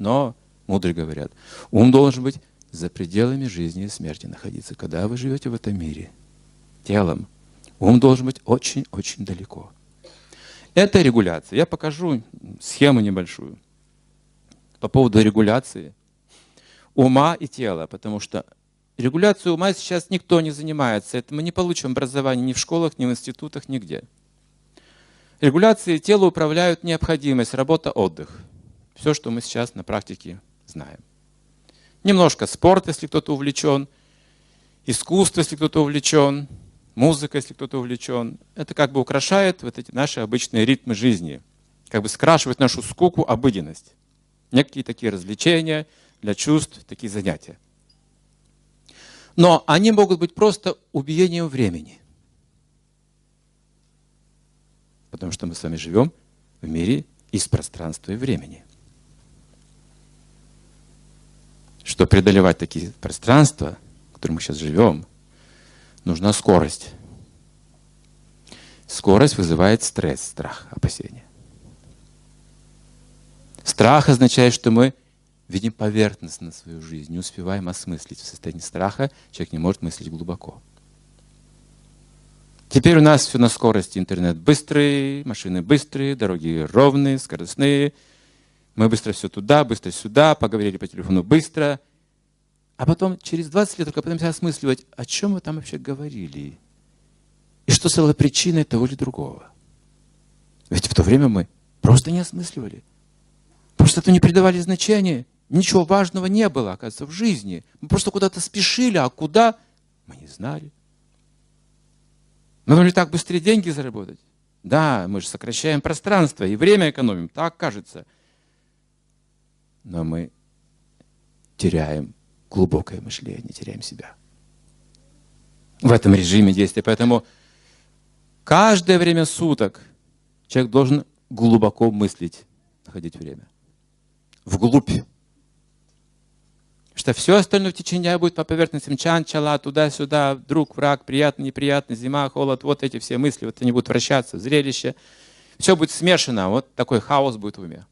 Но, мудрые говорят, ум должен быть за пределами жизни и смерти находиться. Когда вы живете в этом мире, телом, ум должен быть очень-очень далеко. Это регуляция. Я покажу схему небольшую по поводу регуляции ума и тела, потому что регуляцией ума сейчас никто не занимается. Это мы не получим образование ни в школах, ни в институтах, нигде. Регуляцией тела управляют необходимость, работа, отдых. Все, что мы сейчас на практике знаем. Немножко спорт, если кто-то увлечен, искусство, если кто-то увлечен, музыка, если кто-то увлечен. Это как бы украшает вот эти наши обычные ритмы жизни, как бы скрашивает нашу скуку, обыденность. Некие такие развлечения для чувств, такие занятия. Но они могут быть просто убиением времени. Потому что мы с вами живем в мире из пространства и времени. что преодолевать такие пространства, в которых мы сейчас живем, нужна скорость. Скорость вызывает стресс, страх, опасение. Страх означает, что мы видим поверхностно свою жизнь, не успеваем осмыслить. В состоянии страха человек не может мыслить глубоко. Теперь у нас все на скорости. Интернет быстрый, машины быстрые, дороги ровные, скоростные – мы быстро все туда, быстро сюда, поговорили по телефону быстро. А потом, через 20 лет, только пытаемся осмысливать, о чем мы там вообще говорили. И что стало причиной того или другого. Ведь в то время мы просто не осмысливали. Просто это не придавали значения. Ничего важного не было, оказывается, в жизни. Мы просто куда-то спешили, а куда, мы не знали. Мы должны так быстрее деньги заработать. Да, мы же сокращаем пространство и время экономим, так кажется – но мы теряем глубокое мышление, теряем себя. В этом режиме действия. Поэтому каждое время суток человек должен глубоко мыслить, находить время. Вглубь. Что все остальное в течение дня будет по поверхности чан, чала, туда-сюда, друг, враг, приятный, неприятный, зима, холод, вот эти все мысли, вот они будут вращаться, зрелище. Все будет смешано, вот такой хаос будет в уме.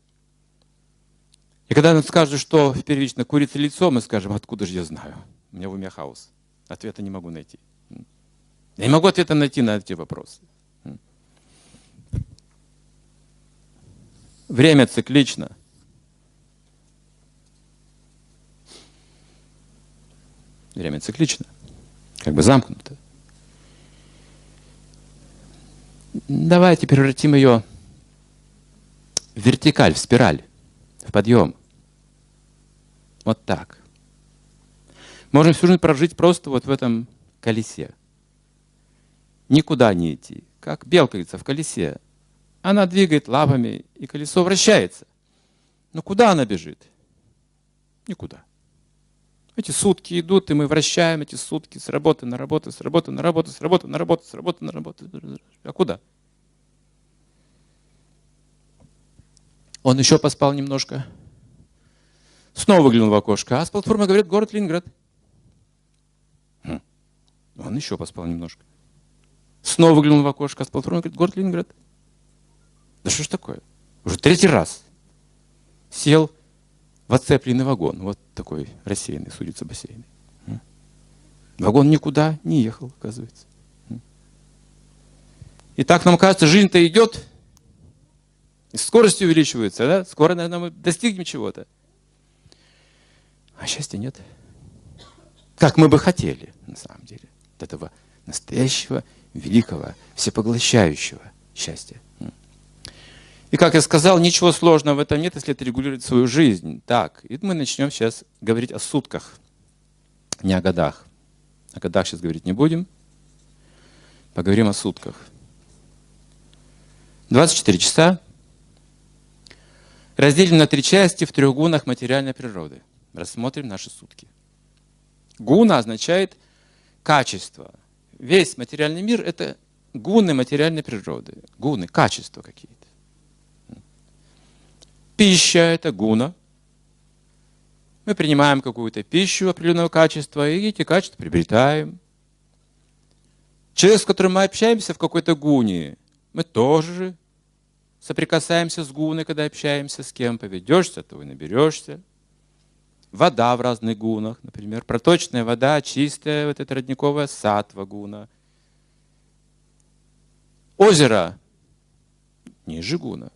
И когда нам скажут, что первично курица лицо, мы скажем, откуда же я знаю? У меня в уме хаос. Ответа не могу найти. Я не могу ответа найти на эти вопросы. Время циклично. Время циклично. Как бы замкнуто. Давайте превратим ее в вертикаль, в спираль, в подъем. Вот так. Можем всю жизнь прожить просто вот в этом колесе. Никуда не идти. Как белковица в колесе. Она двигает лапами, и колесо вращается. Но куда она бежит? Никуда. Эти сутки идут, и мы вращаем эти сутки с работы на работу, с работы на работу, с работы на работу, с работы на работу. А куда? Он еще поспал немножко. Снова выглянул в окошко, а с платформы говорит город Ленинград. Хм. Он еще поспал немножко. Снова выглянул в окошко, а с платформы говорит город Ленинград. Да что ж такое? Уже третий раз. Сел в отцепленный вагон. Вот такой рассеянный, судится бассейн. Вагон никуда не ехал, оказывается. И так нам кажется, жизнь-то идет, и скорость увеличивается, да? Скоро, наверное, мы достигнем чего-то. А счастья нет. Как мы бы хотели, на самом деле, этого настоящего, великого, всепоглощающего счастья. И как я сказал, ничего сложного в этом нет, если это регулирует свою жизнь. Так, и мы начнем сейчас говорить о сутках, не о годах. О годах сейчас говорить не будем. Поговорим о сутках. 24 часа разделим на три части в трех гунах материальной природы. Рассмотрим наши сутки. Гуна означает качество. Весь материальный мир – это гуны материальной природы. Гуны, качества какие-то. Пища – это гуна. Мы принимаем какую-то пищу определенного качества, и эти качества приобретаем. Человек, с которым мы общаемся в какой-то гуне, мы тоже соприкасаемся с гуной, когда общаемся с кем. Поведешься, то и наберешься. Вода в разных гунах, например. Проточная вода, чистая, вот эта родниковая сатва гуна. Озеро ниже гуна.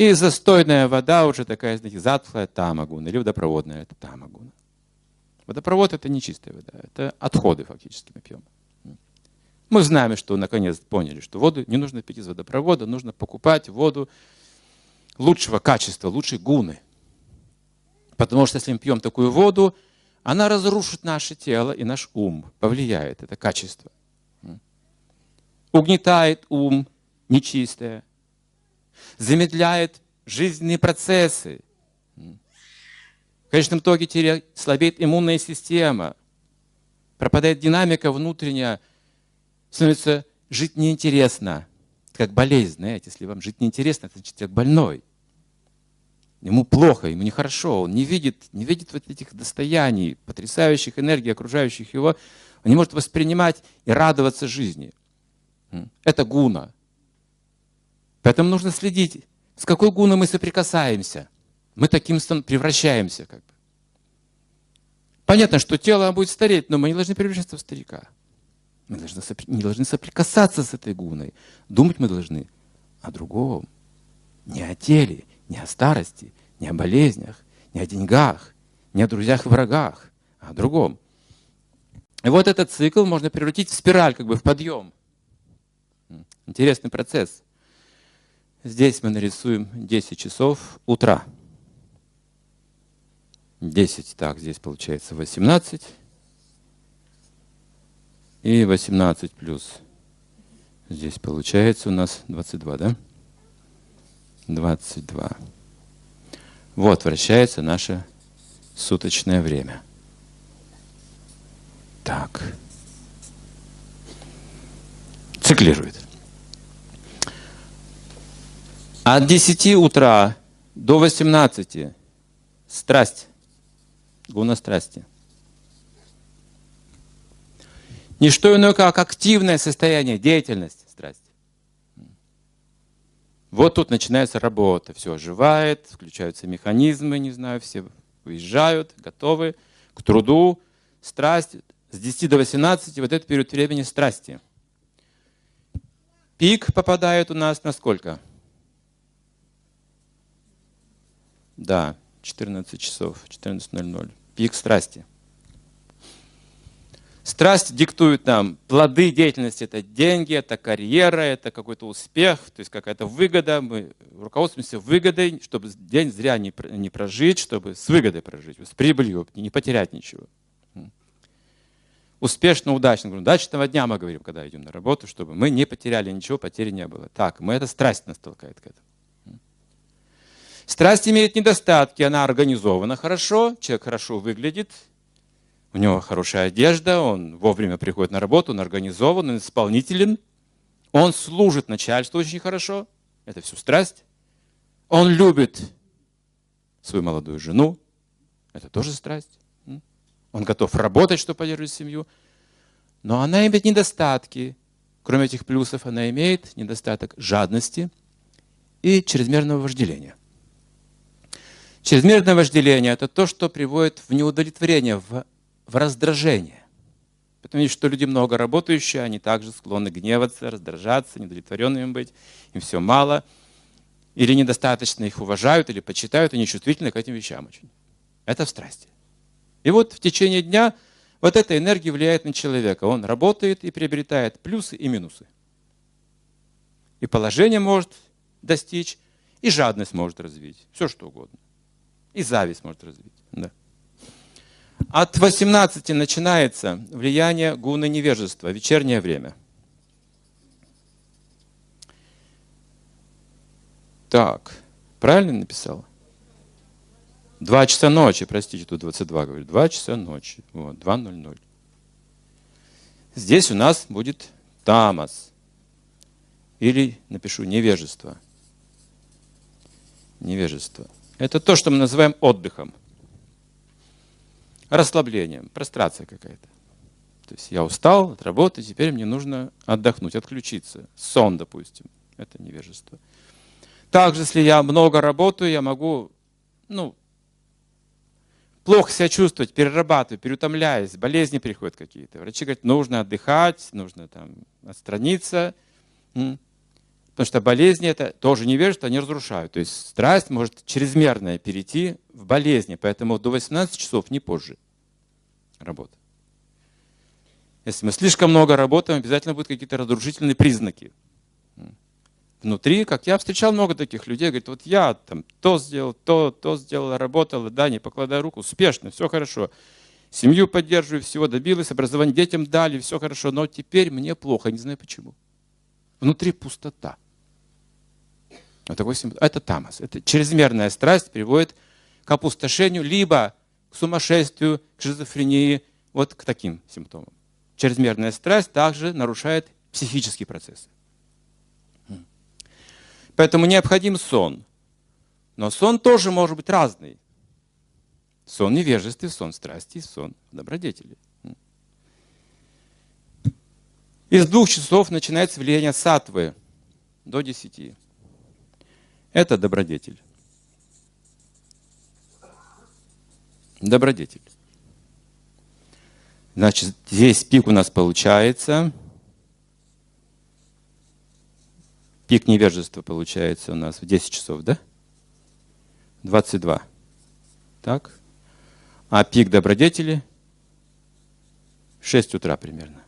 И застойная вода уже такая, знаете, затхлая тамагуна, или водопроводная, это тамагуна. Водопровод это не чистая вода, это отходы фактически мы пьем. Мы знаем, что наконец поняли, что воду не нужно пить из водопровода, нужно покупать воду лучшего качества, лучшей гуны. Потому что если мы пьем такую воду, она разрушит наше тело и наш ум, повлияет это качество. Угнетает ум нечистое, замедляет жизненные процессы. В конечном итоге слабеет иммунная система, пропадает динамика внутренняя, становится жить неинтересно, как болезнь, знаете, если вам жить неинтересно, это значит человек больной. Ему плохо, ему нехорошо, он не видит, не видит вот этих достояний, потрясающих энергий, окружающих его. Он не может воспринимать и радоваться жизни. Это гуна. Поэтому нужно следить, с какой гуной мы соприкасаемся. Мы таким превращаемся. Как бы. Понятно, что тело будет стареть, но мы не должны превращаться в старика. Мы должны, не должны соприкасаться с этой гуной. Думать мы должны о другом. Не о теле, не о старости, не о болезнях, не о деньгах, не о друзьях и врагах, а о другом. И вот этот цикл можно превратить в спираль, как бы в подъем. Интересный процесс. Здесь мы нарисуем 10 часов утра. 10, так, здесь получается 18 и 18 плюс. Здесь получается у нас 22, да? 22. Вот вращается наше суточное время. Так. Циклирует. От 10 утра до 18 страсть, гуна страсти. Не что иное, как активное состояние, деятельность, страсть. Вот тут начинается работа, все оживает, включаются механизмы, не знаю, все выезжают, готовы к труду, страсть. С 10 до 18 вот этот период времени страсти. Пик попадает у нас на сколько? Да, 14 часов, 14.00. Пик страсти. Страсть диктует нам плоды деятельности. Это деньги, это карьера, это какой-то успех, то есть какая-то выгода. Мы руководствуемся выгодой, чтобы день зря не, прожить, чтобы с выгодой прожить, с прибылью, не потерять ничего. Успешно, удачно. Удачного дня мы говорим, когда идем на работу, чтобы мы не потеряли ничего, потери не было. Так, мы это страсть нас толкает к этому. Страсть имеет недостатки, она организована хорошо, человек хорошо выглядит, у него хорошая одежда, он вовремя приходит на работу, он организован, он исполнителен, он служит начальству очень хорошо, это все страсть. Он любит свою молодую жену, это тоже страсть. Он готов работать, чтобы поддерживать семью. Но она имеет недостатки. Кроме этих плюсов, она имеет недостаток жадности и чрезмерного вожделения. Чрезмерное вожделение – это то, что приводит в неудовлетворение, в в раздражение. Потому что люди много работающие, они также склонны гневаться, раздражаться, недовлетворенными быть, им все мало, или недостаточно их уважают, или почитают, они чувствительны к этим вещам очень. Это в страсти. И вот в течение дня вот эта энергия влияет на человека. Он работает и приобретает плюсы и минусы. И положение может достичь, и жадность может развить. Все что угодно. И зависть может развить. Да. От 18 начинается влияние гуны невежества, вечернее время. Так, правильно написал? Два часа ночи, простите, тут 22 говорит. Два часа ночи, вот, 2.00. Здесь у нас будет тамас. Или напишу невежество. Невежество. Это то, что мы называем отдыхом расслаблением, прострация какая-то. То есть я устал от работы, теперь мне нужно отдохнуть, отключиться. Сон, допустим. Это невежество. Также, если я много работаю, я могу, ну, плохо себя чувствовать, перерабатываю, переутомляюсь, болезни приходят какие-то. Врачи говорят, нужно отдыхать, нужно там отстраниться. Потому что болезни это тоже невежество, они разрушают. То есть страсть может чрезмерная перейти в болезни, поэтому до 18 часов, не позже работа. Если мы слишком много работаем, обязательно будут какие-то разрушительные признаки. Внутри, как я встречал много таких людей, говорит, вот я там то сделал, то, то сделал, работал, да, не покладая руку, успешно, все хорошо. Семью поддерживаю, всего добилась, образование детям дали, все хорошо, но теперь мне плохо, не знаю почему. Внутри пустота. Такой симптом. Это тамас. Это чрезмерная страсть приводит к опустошению, либо к сумасшествию, к шизофрении, вот к таким симптомам. Чрезмерная страсть также нарушает психические процессы. Поэтому необходим сон. Но сон тоже может быть разный. Сон невежества, сон страсти, сон добродетели. Из двух часов начинается влияние сатвы до десяти. Это добродетель. Добродетель. Значит, здесь пик у нас получается. Пик невежества получается у нас в 10 часов, да? 22. Так? А пик добродетели в 6 утра примерно.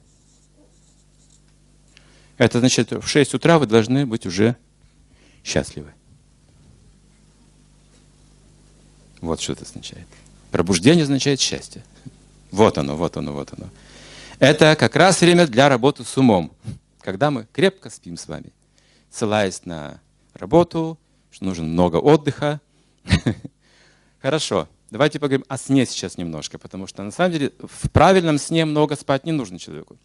Это значит, в 6 утра вы должны быть уже счастливы. Вот что это означает. Пробуждение означает счастье. Вот оно, вот оно, вот оно. Это как раз время для работы с умом, когда мы крепко спим с вами, ссылаясь на работу, что нужно много отдыха. Хорошо, давайте поговорим о сне сейчас немножко, потому что на самом деле в правильном сне много спать не нужно человеку.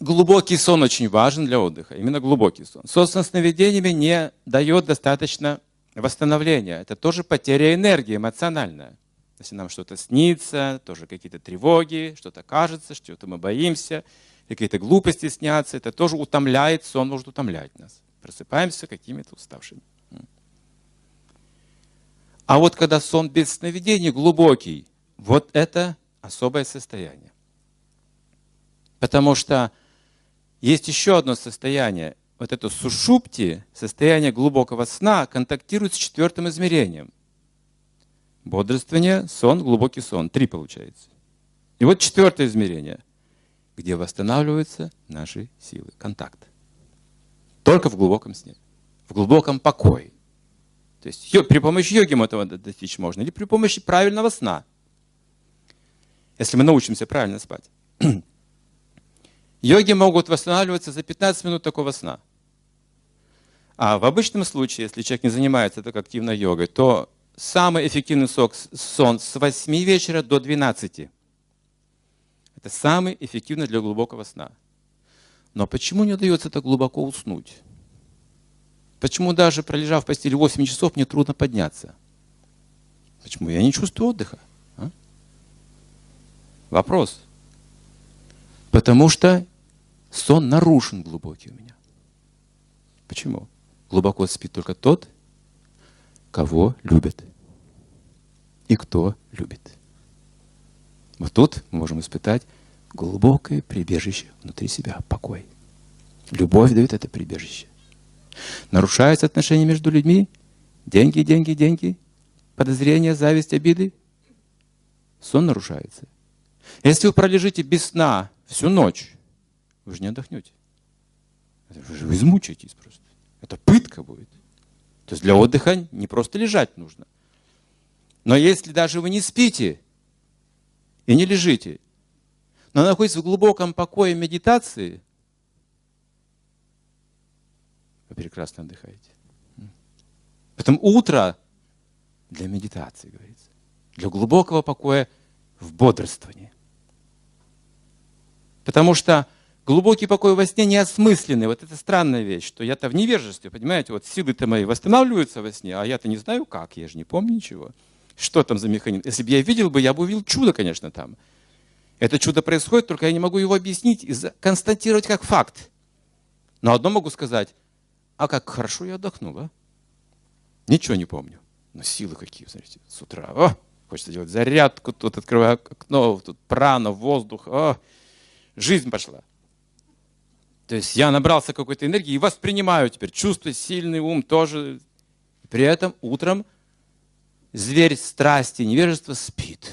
глубокий сон очень важен для отдыха, именно глубокий сон. Сон со сновидениями не дает достаточно восстановления. Это тоже потеря энергии эмоциональная. Если нам что-то снится, тоже какие-то тревоги, что-то кажется, что-то мы боимся, какие-то глупости снятся, это тоже утомляет, сон может утомлять нас. Просыпаемся какими-то уставшими. А вот когда сон без сновидений глубокий, вот это особое состояние. Потому что есть еще одно состояние. Вот это сушупти, состояние глубокого сна, контактирует с четвертым измерением. Бодрствование, сон, глубокий сон. Три получается. И вот четвертое измерение, где восстанавливаются наши силы. Контакт. Только в глубоком сне. В глубоком покое. То есть при помощи йоги мы этого достичь можно. Или при помощи правильного сна. Если мы научимся правильно спать. Йоги могут восстанавливаться за 15 минут такого сна. А в обычном случае, если человек не занимается так активно йогой, то самый эффективный сон с 8 вечера до 12. Это самый эффективный для глубокого сна. Но почему не удается так глубоко уснуть? Почему даже пролежав в постели 8 часов, мне трудно подняться? Почему я не чувствую отдыха? А? Вопрос. Потому что сон нарушен глубокий у меня. Почему? Глубоко спит только тот, кого любят. И кто любит. Вот тут мы можем испытать глубокое прибежище внутри себя, покой. Любовь дает это прибежище. Нарушаются отношения между людьми, деньги, деньги, деньги, подозрения, зависть, обиды. Сон нарушается. Если вы пролежите без сна всю ночь, вы же не отдохнете. Вы же измучаетесь просто. Это пытка будет. То есть для отдыха не просто лежать нужно. Но если даже вы не спите и не лежите, но находитесь в глубоком покое медитации, вы прекрасно отдыхаете. Поэтому утро для медитации, говорится, для глубокого покоя в бодрствовании. Потому что глубокий покой во сне неосмысленный. Вот это странная вещь, что я-то в невежестве, понимаете, вот силы-то мои восстанавливаются во сне, а я-то не знаю как, я же не помню ничего. Что там за механизм? Если бы я видел бы, я бы увидел чудо, конечно, там. Это чудо происходит, только я не могу его объяснить и констатировать как факт. Но одно могу сказать, а как хорошо я отдохнул, а? Ничего не помню. Но силы какие, смотрите, с утра. О, хочется делать зарядку, тут открываю окно, тут прана, воздух. О, жизнь пошла. То есть я набрался какой-то энергии и воспринимаю теперь, чувствую сильный ум тоже. При этом утром зверь страсти, невежества спит.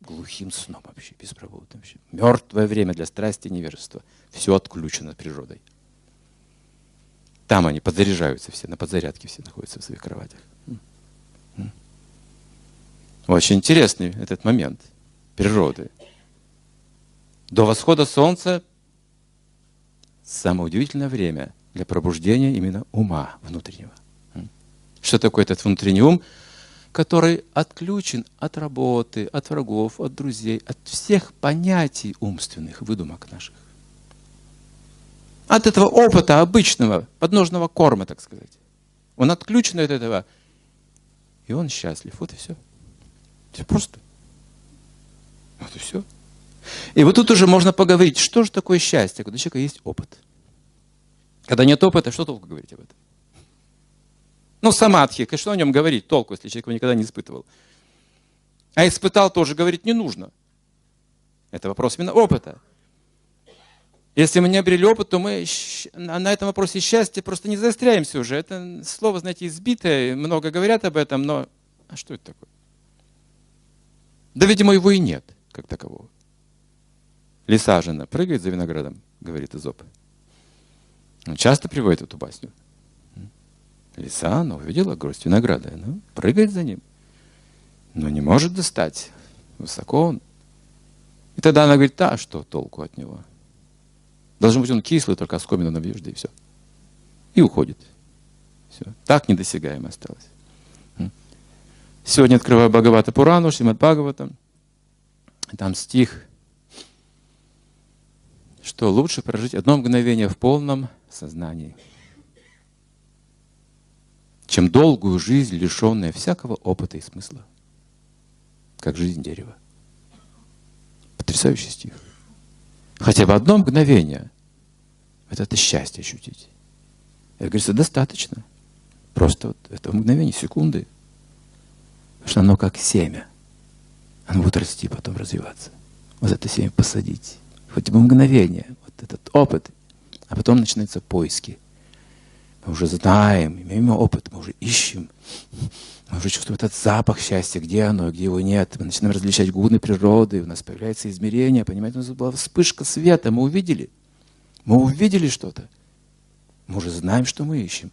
Глухим сном вообще, беспробудным. Вообще. Мертвое время для страсти и невежества. Все отключено природой. Там они подзаряжаются все, на подзарядке все находятся в своих кроватях. Очень интересный этот момент природы. До восхода солнца самое удивительное время для пробуждения именно ума внутреннего. Что такое этот внутренний ум? который отключен от работы, от врагов, от друзей, от всех понятий умственных, выдумок наших. От этого опыта обычного, подножного корма, так сказать. Он отключен от этого, и он счастлив. Вот и все. Все просто. Вот и все. И вот тут уже можно поговорить, что же такое счастье, когда у человека есть опыт. Когда нет опыта, что толку говорить об этом? Ну, самадхи, что о нем говорить, толку, если человек его никогда не испытывал. А испытал тоже говорить не нужно. Это вопрос именно опыта. Если мы не обрели опыт, то мы на этом вопросе счастья просто не заостряемся уже. Это слово, знаете, избитое, много говорят об этом, но а что это такое? Да, видимо, его и нет, как такового. Лиса жена прыгает за виноградом, говорит Изоп. Он часто приводит эту басню. Лиса, она увидела гроздь винограда, она прыгает за ним, но не может достать. Высоко он. И тогда она говорит, а что толку от него? Должен быть он кислый, только оскомину набьешь, да и все. И уходит. Все. Так недосягаемо осталось. Сегодня открываю Бхагавата Пурану, Шримад Бхагаватам. Там стих, что лучше прожить одно мгновение в полном сознании – чем долгую жизнь, лишенная всякого опыта и смысла. Как жизнь дерева. Потрясающий стих. Хотя бы одно мгновение вот это счастье ощутить. Это, говорится, достаточно. Просто вот это мгновение, секунды. Потому что оно как семя. Оно будет расти, потом развиваться. Вот это семя посадить. Хоть бы мгновение, вот этот опыт. А потом начинаются поиски. Мы уже знаем, имеем опыт, мы уже ищем. Мы уже чувствуем этот запах счастья, где оно, где его нет. Мы начинаем различать гуны природы, у нас появляется измерение, понимаете, у нас была вспышка света, мы увидели. Мы увидели что-то. Мы уже знаем, что мы ищем.